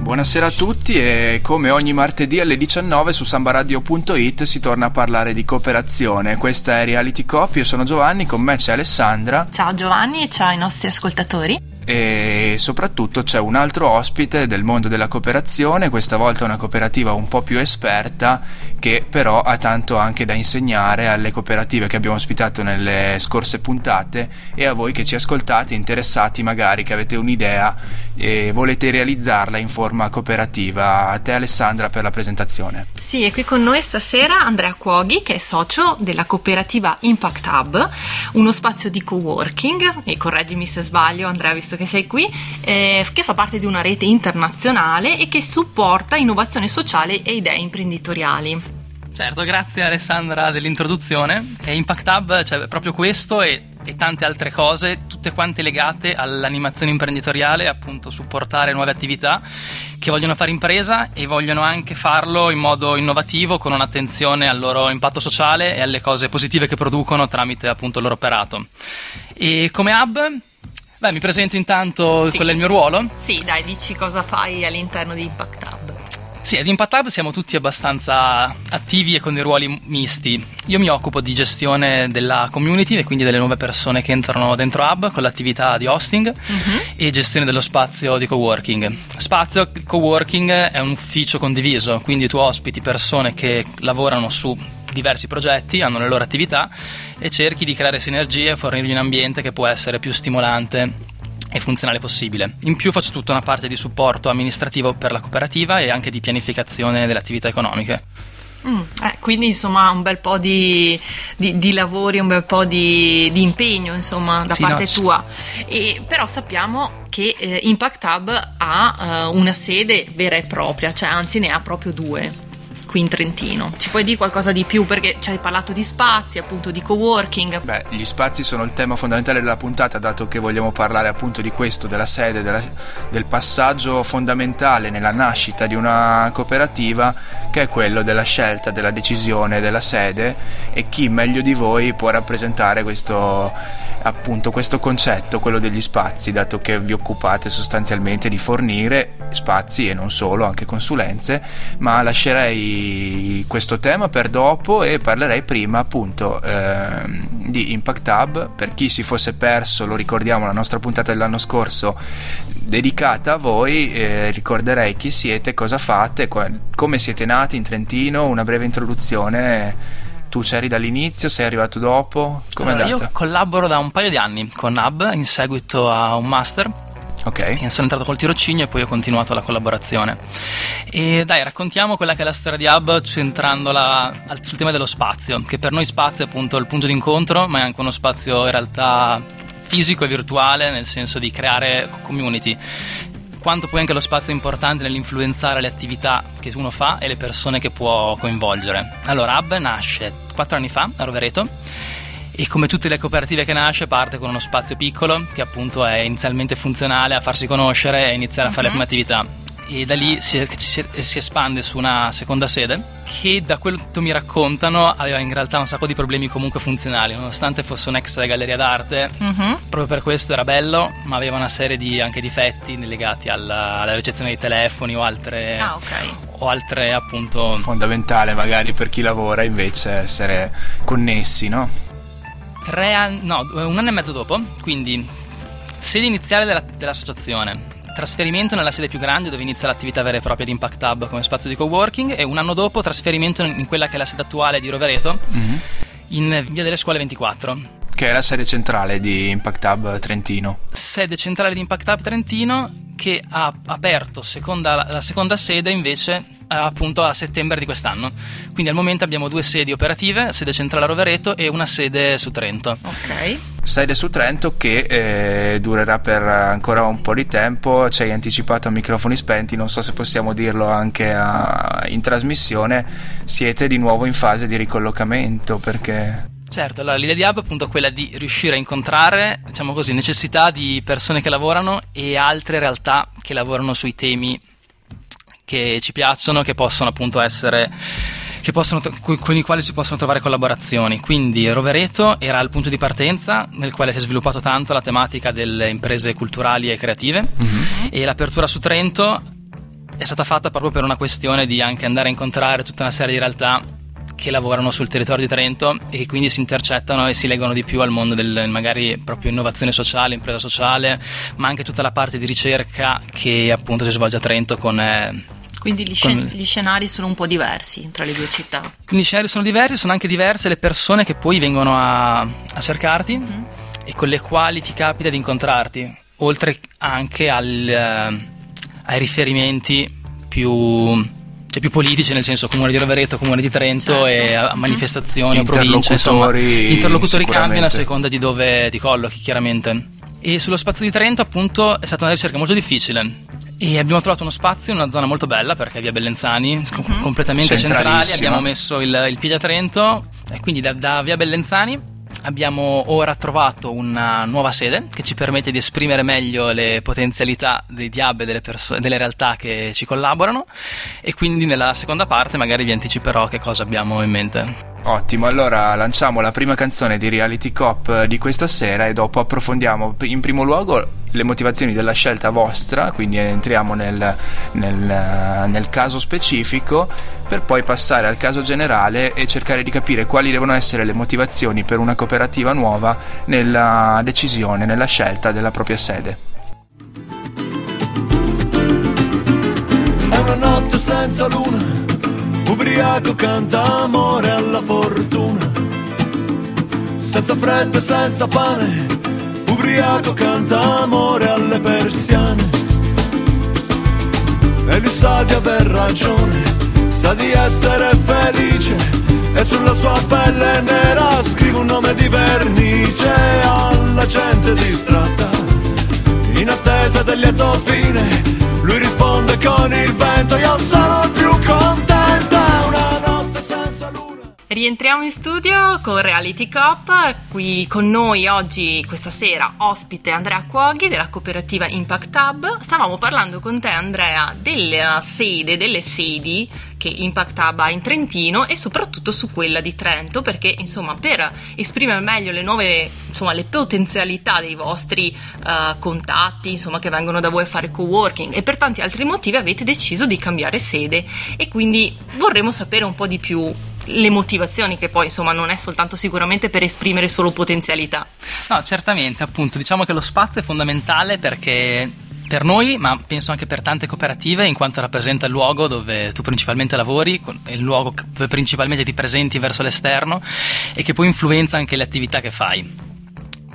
Buonasera a tutti e come ogni martedì alle 19 su sambaradio.it si torna a parlare di cooperazione. Questa è Reality Copy, io sono Giovanni, con me c'è Alessandra Ciao Giovanni e ciao ai nostri ascoltatori. E soprattutto c'è un altro ospite del mondo della cooperazione, questa volta una cooperativa un po' più esperta che però ha tanto anche da insegnare alle cooperative che abbiamo ospitato nelle scorse puntate. E a voi che ci ascoltate, interessati magari che avete un'idea e volete realizzarla in forma cooperativa. A te Alessandra per la presentazione. Sì, è qui con noi stasera Andrea Cuoghi, che è socio della cooperativa Impact Hub, uno spazio di coworking, e correggimi se sbaglio Andrea visto che sei qui, eh, che fa parte di una rete internazionale e che supporta innovazione sociale e idee imprenditoriali. Certo, grazie Alessandra dell'introduzione. E Impact Hub c'è proprio questo e, e tante altre cose, tutte quante legate all'animazione imprenditoriale, appunto supportare nuove attività che vogliono fare impresa e vogliono anche farlo in modo innovativo con un'attenzione al loro impatto sociale e alle cose positive che producono tramite appunto il loro operato. E come hub, beh, mi presento intanto, Sì. quello è il mio ruolo. Sì, dai, dici cosa fai all'interno di Impact Hub. Sì, ad Impact Hub siamo tutti abbastanza attivi e con dei ruoli misti. Io mi occupo di gestione della community e quindi delle nuove persone che entrano dentro Hub con l'attività di hosting e gestione dello spazio di coworking. Spazio coworking è un ufficio condiviso, quindi tu ospiti persone che lavorano su diversi progetti, hanno le loro attività e cerchi di creare sinergie e fornirgli un ambiente che può essere più stimolante e funzionale possibile. In più faccio tutta una parte di supporto amministrativo per la cooperativa e anche di pianificazione delle attività economiche. Mm, eh, quindi insomma un bel po' di, di- di lavori, un bel po' di, di impegno insomma da Sì, parte no, tua. E, però sappiamo che eh, Impact Hub ha eh, una sede vera e propria, cioè anzi ne ha proprio due qui in Trentino. Ci puoi dire qualcosa di più perché ci hai parlato di spazi, appunto di coworking. Beh, gli spazi sono il tema fondamentale della puntata, dato che vogliamo parlare appunto di questo, della sede, della- del passaggio fondamentale nella nascita di una cooperativa, che è quello della scelta, della decisione della sede e chi meglio di voi può rappresentare questo, appunto, questo concetto, quello degli spazi, dato che vi occupate sostanzialmente di fornire spazi e non solo, anche consulenze, ma lascerei questo tema per dopo e parlerei prima appunto ehm, di Impact Hub. Per chi si fosse perso, lo ricordiamo, la nostra puntata dell'anno scorso dedicata a voi, eh, ricorderei chi siete, cosa fate, come siete nati in Trentino, una breve introduzione. Tu c'eri dall'inizio, sei arrivato dopo? Come Allora, io collaboro da un paio di anni con Hub in seguito a un master Ok. E sono entrato col tirocinio e poi ho continuato la collaborazione. E dai, raccontiamo quella che è la storia di Hub centrandola al- sul tema dello spazio, che per noi spazio è appunto il punto d'incontro, ma è anche uno spazio in realtà fisico e virtuale, nel senso di creare community. Quanto poi anche lo spazio è importante nell'influenzare le attività che uno fa e le persone che può coinvolgere. Allora, Hub nasce quattro anni fa a Rovereto e come tutte le cooperative che nasce parte con uno spazio piccolo che appunto è inizialmente funzionale a farsi conoscere e iniziare a fare le prime attività e da lì si, si- si espande su una seconda sede che da quello che mi raccontano aveva in realtà un sacco di problemi comunque funzionali nonostante fosse un'ex galleria d'arte Mhm. proprio per questo era bello ma aveva una serie di anche difetti legati alla, alla ricezione dei telefoni o altre, Ah, ok. o altre appunto Fondamentale magari per chi lavora invece essere connessi, no? Tre anni, no, un anno e mezzo dopo, quindi sede iniziale della- dell'associazione, trasferimento nella sede più grande dove inizia l'attività vera e propria di Impact Hub come spazio di coworking e un anno dopo trasferimento in quella che è la sede attuale di Rovereto in via delle scuole 24. Che è la sede centrale di Impact Hub Trentino. Sede centrale di Impact Hub Trentino che ha aperto seconda- la seconda sede invece appunto a settembre di quest'anno. Quindi al momento abbiamo due sedi operative, sede centrale a Rovereto e una sede su Trento. Ok. Sede su Trento che eh, durerà per ancora un po' di tempo, ci hai anticipato a microfoni spenti, non so se possiamo dirlo anche a- in trasmissione, siete di nuovo in fase di ricollocamento perché... Certo, allora l'idea di Hub è appunto quella di riuscire a incontrare, diciamo così, necessità di persone che lavorano e altre realtà che lavorano sui temi che ci piacciono, che possono appunto essere che possono, con i quali si possono trovare collaborazioni. Quindi Rovereto era il punto di partenza nel quale si è sviluppato tanto la tematica delle imprese culturali e creative mm-hmm. e l'apertura su Trento è stata fatta proprio per una questione di anche andare a incontrare tutta una serie di realtà che lavorano sul territorio di Trento e che quindi si intercettano e si legano di più al mondo del magari proprio innovazione sociale, impresa sociale, ma anche tutta la parte di ricerca che appunto si svolge a Trento con eh, quindi gli, scen- gli, scenari sono un po' diversi tra le due città. Quindi gli scenari sono diversi, sono anche diverse le persone che poi vengono a, a cercarti mm-hmm. e con le quali ti capita di incontrarti, oltre anche al, eh, ai riferimenti più, cioè più, politici, nel senso comune di Rovereto, comune di Trento certo. e a manifestazioni o province, insomma, gli interlocutori cambiano a seconda di dove ti collochi, chiaramente. E sullo spazio di Trento, appunto, è stata una ricerca molto difficile e abbiamo trovato uno spazio in una zona molto bella perché è via Bellenzani, mm-hmm. completamente centrale. Abbiamo messo il, il, piede a Trento e quindi da, da via Bellenzani abbiamo ora trovato una nuova sede che ci permette di esprimere meglio le potenzialità dei diab e delle, perso- delle realtà che ci collaborano e quindi nella seconda parte magari vi anticiperò che cosa abbiamo in mente. Ottimo, allora lanciamo la prima canzone di Reality Cop di questa sera e dopo approfondiamo in primo luogo le motivazioni della scelta vostra, quindi entriamo nel, nel, nel, caso specifico per poi passare al caso generale e cercare di capire quali devono essere le motivazioni per una cooperativa nuova nella decisione, nella scelta della propria sede. È una notte senza luna Ubriaco canta amore alla fortuna, senza fretta e senza pane. Ubriaco canta amore alle persiane. E lui sa di aver ragione, sa di essere felice. E sulla sua pelle nera scrive un nome di vernice alla gente distratta, in attesa del lieto fine. Lui risponde con il vento, io il più contento. Rientriamo in studio con Reality Cop, qui con noi oggi, questa sera, ospite Andrea Cuoghi della cooperativa Impact Hub. Stavamo parlando con te Andrea della sede, delle sedi che Impact Hub ha in Trentino e soprattutto su quella di Trento perché insomma per esprimere meglio le nuove, insomma le potenzialità dei vostri uh, contatti insomma che vengono da voi a fare co-working e per tanti altri motivi avete deciso di cambiare sede e quindi vorremmo sapere un po' di più le motivazioni che poi insomma non è soltanto sicuramente per esprimere solo potenzialità. No, certamente, appunto, diciamo che lo spazio è fondamentale perché per noi, ma penso anche per tante cooperative, in quanto rappresenta il luogo dove tu principalmente lavori, il luogo dove principalmente ti presenti verso l'esterno e che poi influenza anche le attività che fai.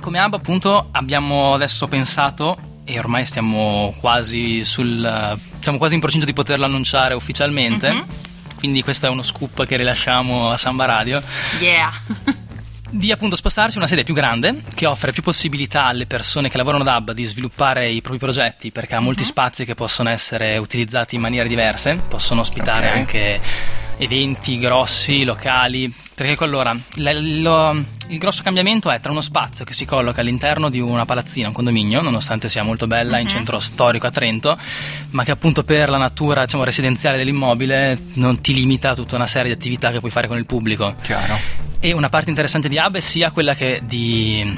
Come hub, appunto, abbiamo adesso pensato e ormai stiamo quasi sul siamo quasi in procinto di poterlo annunciare ufficialmente. Mm-hmm quindi questo è uno scoop che rilasciamo a Samba Radio. Yeah! di appunto spostarci in una sede più grande che offre più possibilità alle persone che lavorano ad Hub di sviluppare i propri progetti perché ha molti uh-huh. spazi che possono essere utilizzati in maniere diverse, possono ospitare okay. anche eventi grossi, locali, perché allora l- lo, il grosso cambiamento è tra uno spazio che si colloca all'interno di una palazzina, un condominio, nonostante sia molto bella, uh-huh. in mhm. centro storico a Trento, ma che appunto per la natura diciamo, residenziale dell'immobile non ti limita a tutta una serie di attività che puoi fare con il pubblico. Chiaro. E una parte interessante di Hub è sia quella che di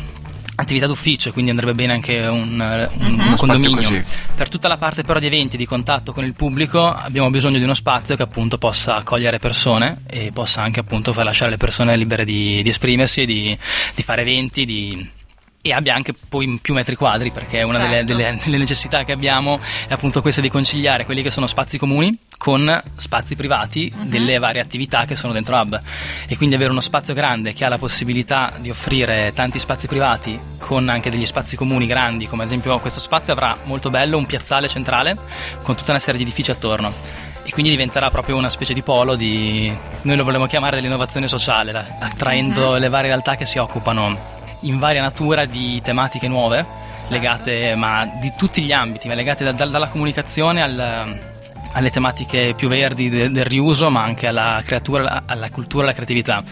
attività d'ufficio, quindi andrebbe bene anche un, un, mm-hmm. un condominio. Per tutta la parte però di eventi, di contatto con il pubblico, abbiamo bisogno di uno spazio che appunto possa accogliere persone e possa anche appunto far lasciare le persone libere di, di esprimersi, di, di fare eventi, di e abbia anche poi più metri quadri perché una certo. delle, delle, delle, necessità che abbiamo è appunto questa di conciliare quelli che sono spazi comuni con spazi privati uh-huh. delle varie attività che sono dentro Hub e quindi avere uno spazio grande che ha la possibilità di offrire tanti spazi privati con anche degli spazi comuni grandi come ad esempio questo spazio avrà molto bello un piazzale centrale con tutta una serie di edifici attorno e quindi diventerà proprio una specie di polo di noi lo vogliamo chiamare dell'innovazione sociale attraendo uh-huh. le varie realtà che si occupano in varia natura di tematiche nuove, legate ma di tutti gli ambiti, ma legate da, da, dalla comunicazione al, alle tematiche più verdi de, del riuso, ma anche alla creatura, alla cultura alla creatività.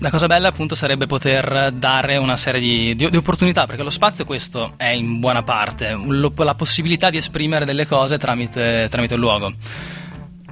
La cosa bella appunto sarebbe poter dare una serie di, di- di opportunità, perché lo spazio questo è in buona parte, lo- la possibilità di esprimere delle cose tramite, tramite il luogo.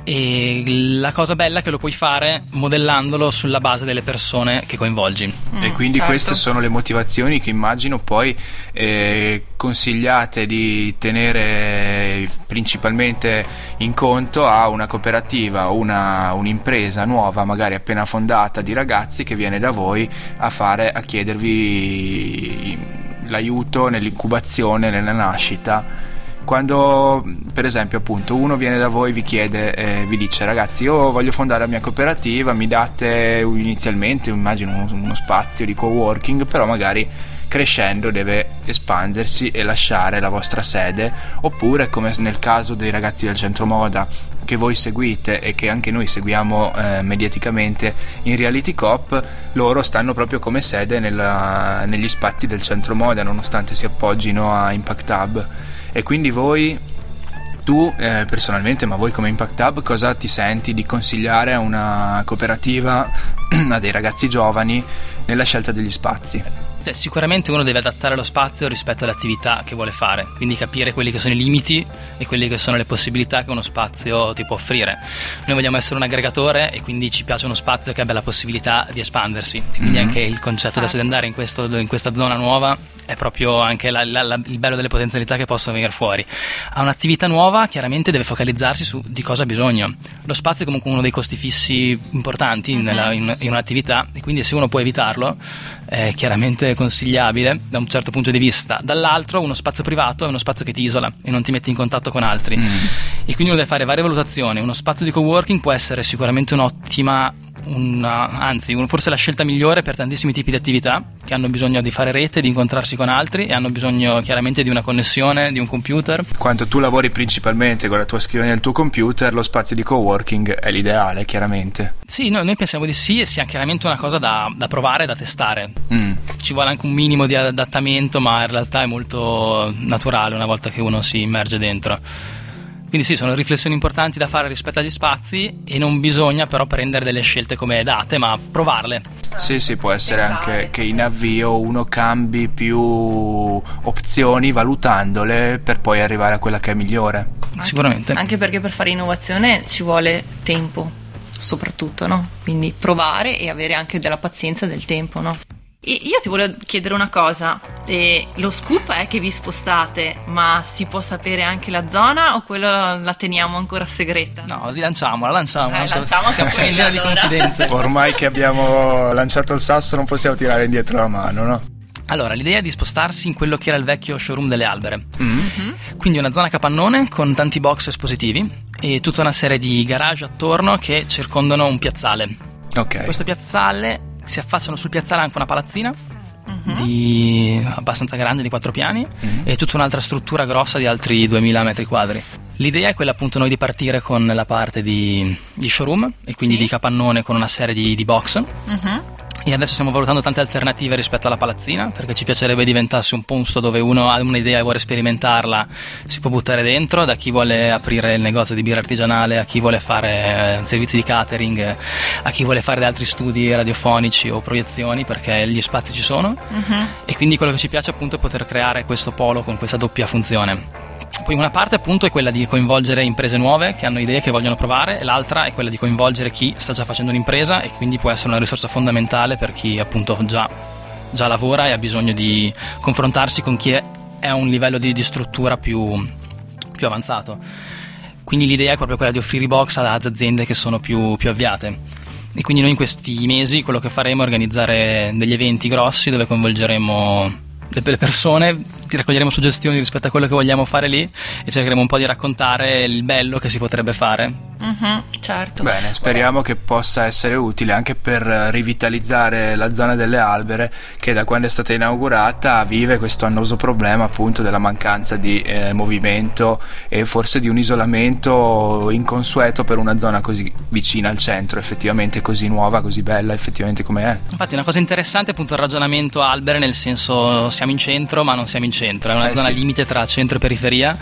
E la cosa bella è che lo puoi fare modellandolo sulla base delle persone che coinvolgi. E quindi certo. queste sono le motivazioni che immagino poi eh, consigliate di tenere principalmente in conto a una cooperativa una, un'impresa nuova, magari appena fondata di ragazzi che viene da voi a fare a chiedervi l'aiuto nell'incubazione, nella nascita. Quando per esempio appunto uno viene da voi vi chiede, eh, vi dice ragazzi io voglio fondare la mia cooperativa, mi date inizialmente immagino uno, uno spazio di coworking, però magari crescendo deve espandersi e lasciare la vostra sede, oppure come nel caso dei ragazzi del centro moda che voi seguite e che anche noi seguiamo eh, mediaticamente in Reality Cop, loro stanno proprio come sede nella- negli spazi del centro moda nonostante si appoggino a Impact Hub. E quindi voi, tu eh, personalmente, ma voi come Impact Hub, cosa ti senti di consigliare a una cooperativa, a dei ragazzi giovani, nella scelta degli spazi? Cioè, sicuramente uno deve adattare lo spazio rispetto alle attività che vuole fare, quindi capire quelli che sono i limiti e quelle che sono le possibilità che uno spazio ti può offrire. Noi vogliamo essere un aggregatore e quindi ci piace uno spazio che abbia la possibilità di espandersi. E quindi Mhm. anche il concetto adesso di andare in, questo- in questa zona nuova è proprio anche la- la- la- il bello delle potenzialità che possono venire fuori. A un'attività nuova chiaramente deve focalizzarsi su di cosa ha bisogno. Lo spazio è comunque uno dei costi fissi importanti nella- in, in un'attività e quindi se uno può evitarlo è chiaramente consigliabile da un certo punto di vista. Dall'altro uno spazio privato è uno spazio che ti isola e non ti mette in contatto con altri. E quindi uno deve fare varie valutazioni. Uno spazio di coworking può essere sicuramente un'ottima, una- anzi, un- forse la scelta migliore per tantissimi tipi di attività che hanno bisogno di fare rete, di incontrarsi con altri e hanno bisogno chiaramente di una connessione, di un computer. Quando tu lavori principalmente con la tua scrivania e il tuo computer, lo spazio di coworking è l'ideale, chiaramente. Sì, noi, noi pensiamo di sì e sia chiaramente una cosa da, da provare, da testare. Mm. Ci vuole anche un minimo di adattamento, ma in realtà è molto naturale una volta che uno si immerge dentro. Quindi sì, sono riflessioni importanti da fare rispetto agli spazi e non bisogna però prendere delle scelte come date, ma provarle. Sì, sì, può essere anche che in avvio uno cambi più opzioni valutandole per poi arrivare a quella che è migliore. Sicuramente. Anche perché per fare innovazione ci vuole tempo, soprattutto, no? Quindi provare e avere anche della pazienza e del tempo, no? E io ti volevo chiedere una cosa, eh, lo scoop è che vi spostate, ma si può sapere anche la zona o quello la teniamo ancora segreta? No, rilanciamola, lanciamola. Eh, lanciamo Siamo anche in linea di quella, allora. confidenze. Ormai che abbiamo lanciato il sasso non possiamo tirare indietro la mano, no? Allora, l'idea è di spostarsi in quello che era il vecchio showroom delle albere. Mm. Quindi una zona capannone con tanti box espositivi e tutta una serie di garage attorno che circondano un piazzale. Ok. Questo piazzale si affacciano sul piazzale anche una palazzina di abbastanza grande di quattro piani e tutta un'altra struttura grossa di altri 2000 metri quadri. L'idea è quella appunto noi di partire con la parte di, di showroom e quindi Sì. di capannone con una serie di, di box Mhm. E adesso stiamo valutando tante alternative rispetto alla palazzina perché ci piacerebbe diventasse un posto dove uno ha un'idea e vuole sperimentarla, si può buttare dentro, da chi vuole aprire il negozio di birra artigianale, a chi vuole fare eh, servizi di catering, a chi vuole fare altri studi radiofonici o proiezioni perché gli spazi ci sono Mhm. e quindi quello che ci piace appunto è poter creare questo polo con questa doppia funzione. Poi una parte appunto è quella di coinvolgere imprese nuove che hanno idee che vogliono provare e l'altra è quella di coinvolgere chi sta già facendo un'impresa e quindi può essere una risorsa fondamentale per chi appunto già, già lavora e ha bisogno di confrontarsi con chi è, a un livello di, di struttura più, più avanzato. Quindi l'idea è proprio quella di offrire i box ad aziende che sono più, più avviate. E quindi noi in questi mesi quello che faremo è organizzare degli eventi grossi dove coinvolgeremo delle persone, ti raccoglieremo suggestioni rispetto a quello che vogliamo fare lì e cercheremo un po' di raccontare il bello che si potrebbe fare. Mhm, certo. Bene, speriamo che possa essere utile anche per rivitalizzare la zona delle albere che da quando è stata inaugurata vive questo annoso problema appunto della mancanza di eh, movimento e forse di un isolamento inconsueto per una zona così vicina al centro, effettivamente così nuova, così bella, effettivamente come è. Infatti una cosa interessante è appunto il ragionamento albere nel senso siamo in centro ma non siamo in centro, è una Eh, zona sì. limite tra centro e periferia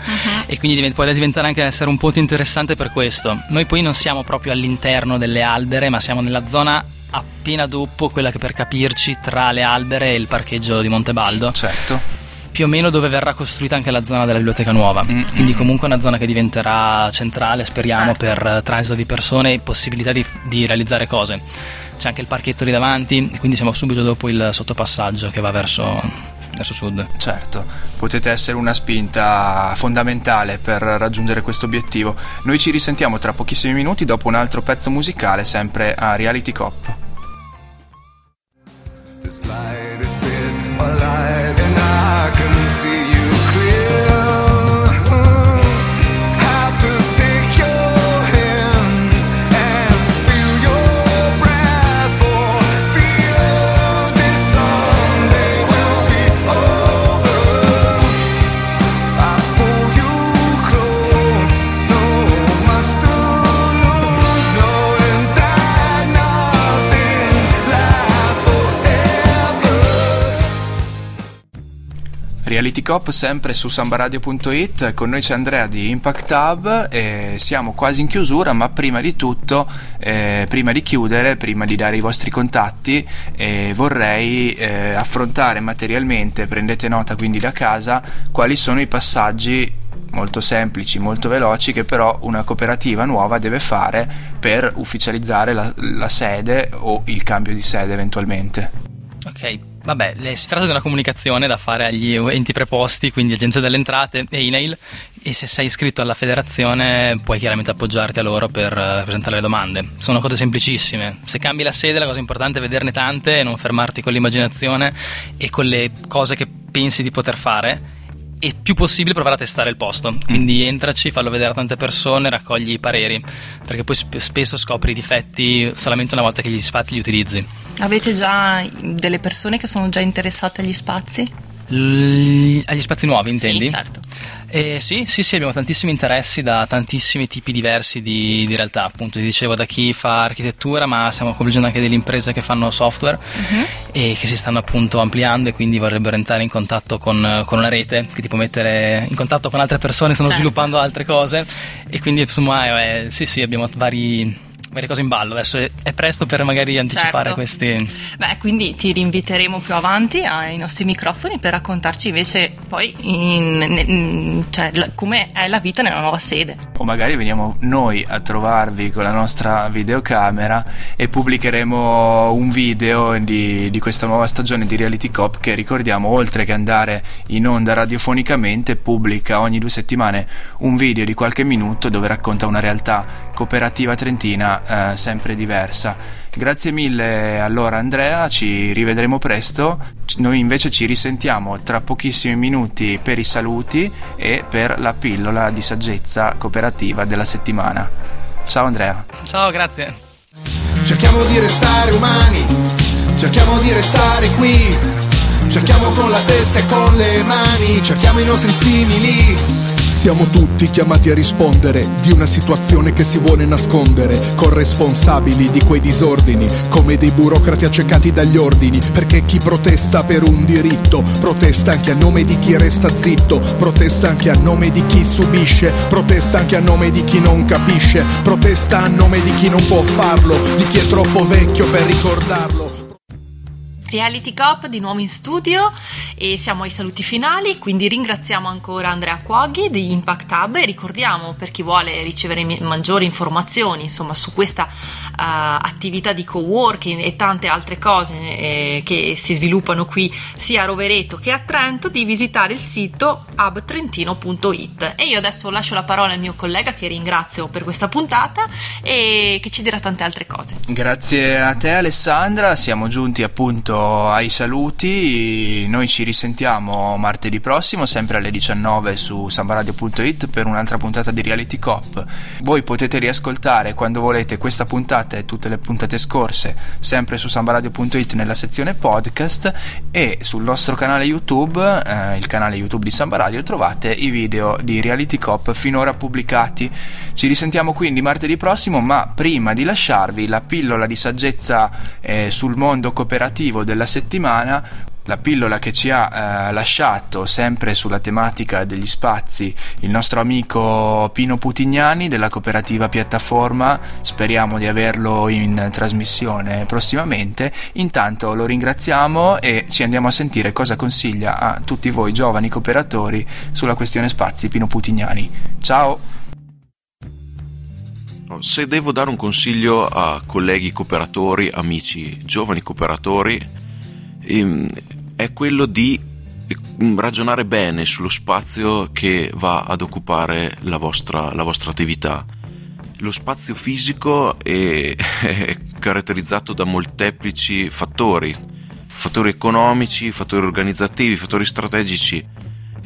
e quindi diventa- può diventare anche essere un punto interessante per questo. Noi poi non siamo proprio all'interno delle albere ma siamo nella zona appena dopo quella che per capirci tra le albere e il parcheggio di Montebaldo. Certo. Più o meno dove verrà costruita anche la zona della biblioteca nuova. Mm, Quindi comunque una zona che diventerà centrale, speriamo, Certo. per transito di persone e possibilità di, di realizzare cose. C'è anche il parchetto lì davanti, quindi siamo subito dopo il sottopassaggio che va verso, verso sud. Certo, potete essere una spinta fondamentale per raggiungere questo obiettivo. Noi ci risentiamo tra pochissimi minuti dopo un altro pezzo musicale, sempre a Reality Cop. This light is bit a light and I can see Cop sempre su sambaradio.it, con noi c'è Andrea di Impact Hub e siamo quasi in chiusura, ma prima di tutto, eh, prima di chiudere, prima di dare i vostri contatti, eh, vorrei eh, affrontare materialmente, prendete nota quindi da casa, quali sono i passaggi molto semplici, molto veloci che però una cooperativa nuova deve fare per ufficializzare la, la sede o il cambio di sede eventualmente. Ok, vabbè, si tratta di una comunicazione da fare agli enti preposti, quindi Agenzia delle Entrate e INAIL, e se sei iscritto alla federazione puoi chiaramente appoggiarti a loro per eh, presentare le domande. Sono cose semplicissime. Se cambi la sede la cosa importante è vederne tante e non fermarti con l'immaginazione e con le cose che pensi di poter fare e più possibile provare a testare il posto. Quindi entraci, fallo vedere a tante persone, raccogli i pareri, perché poi sp- spesso scopri i difetti solamente una volta che gli spazi li utilizzi. Avete già delle persone che sono già interessate agli spazi? L- agli spazi nuovi, intendi? Sì, certo. Eh, sì, sì, sì, abbiamo tantissimi interessi da tantissimi tipi diversi di, di realtà. Appunto, ti dicevo da chi fa architettura, ma stiamo coinvolgendo anche delle imprese che fanno software Mhm. e che si stanno appunto ampliando e quindi vorrebbero entrare in contatto con, con una rete che ti può mettere in contatto con altre persone che stanno Certo. sviluppando altre cose. E quindi insomma, eh, sì, sì, abbiamo vari, varie cose in ballo. Adesso è, è presto per magari anticipare Certo. questi. Beh, quindi ti rinviteremo più avanti ai nostri microfoni per raccontarci invece poi in- in- cioè, la- come è la vita nella nuova sede. o magari veniamo noi a trovarvi con la nostra videocamera e pubblicheremo un video di, di questa nuova stagione di Reality Cop che ricordiamo oltre che andare in onda radiofonicamente pubblica ogni due settimane un video di qualche minuto dove racconta una realtà cooperativa trentina eh, sempre diversa. Grazie mille allora Andrea, ci rivedremo presto, noi invece ci risentiamo tra pochissimi minuti per i saluti e per la pillola di saggezza cooperativa della settimana. Ciao Andrea. Ciao, grazie. Cerchiamo di restare umani, cerchiamo di restare qui, cerchiamo con la testa e con le mani, cerchiamo i nostri simili. Siamo tutti chiamati a rispondere di una situazione che si vuole nascondere, corresponsabili di quei disordini, come dei burocrati accecati dagli ordini, perché chi protesta per un diritto, protesta anche a nome di chi resta zitto, protesta anche a nome di chi subisce, protesta anche a nome di chi non capisce, protesta a nome di chi non può farlo, di chi è troppo vecchio per ricordarlo. Reality Cop di nuovo in studio e siamo ai saluti finali, quindi ringraziamo ancora Andrea Cuoghi di Impact Hub e ricordiamo per chi vuole ricevere maggiori informazioni insomma, su questa attività di co-working e tante altre cose eh, che si sviluppano qui sia a Rovereto che a Trento di visitare il sito hubtrentino.it e io adesso lascio la parola al mio collega che ringrazio per questa puntata e che ci dirà tante altre cose. Grazie a te Alessandra, siamo giunti appunto ai saluti, noi ci risentiamo martedì prossimo sempre alle 19 su sambaradio.it per un'altra puntata di Reality Cop. Voi potete riascoltare quando volete questa puntata e tutte le puntate scorse sempre su sambaradio.it nella sezione podcast e sul nostro canale YouTube, eh, il canale YouTube di Samba Radio, trovate i video di Reality Cop finora pubblicati. Ci risentiamo quindi martedì prossimo, ma prima di lasciarvi la pillola di saggezza eh, sul mondo cooperativo della settimana, la pillola che ci ha eh, lasciato sempre sulla tematica degli spazi il nostro amico Pino Putignani della cooperativa Piattaforma. Speriamo di averlo in trasmissione prossimamente. Intanto lo ringraziamo e ci andiamo a sentire cosa consiglia a tutti voi giovani cooperatori sulla questione spazi Pino Putignani. Ciao! Se devo dare un consiglio a colleghi cooperatori, amici, giovani cooperatori, ehm, è quello di mm, ragionare bene sullo spazio che va ad occupare la vostra, la vostra attività. Lo spazio fisico è, è caratterizzato da molteplici fattori, fattori economici, fattori organizzativi, fattori strategici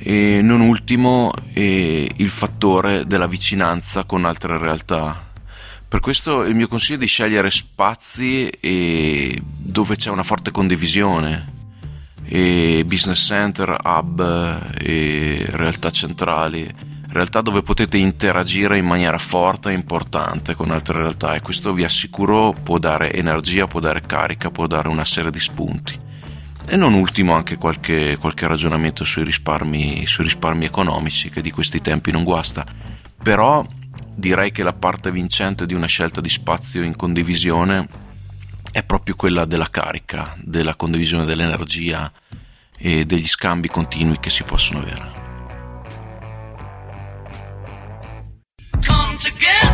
e non ultimo il fattore della vicinanza con altre realtà. Per questo il mio consiglio è di scegliere spazi dove c'è una forte condivisione, e business center, hub e realtà centrali, realtà dove potete interagire in maniera forte e importante con altre realtà e questo vi assicuro può dare energia, può dare carica, può dare una serie di spunti. E non ultimo anche qualche, qualche ragionamento sui risparmi, sui risparmi economici che di questi tempi non guasta. Però direi che la parte vincente di una scelta di spazio in condivisione è proprio quella della carica, della condivisione dell'energia e degli scambi continui che si possono avere. Come together.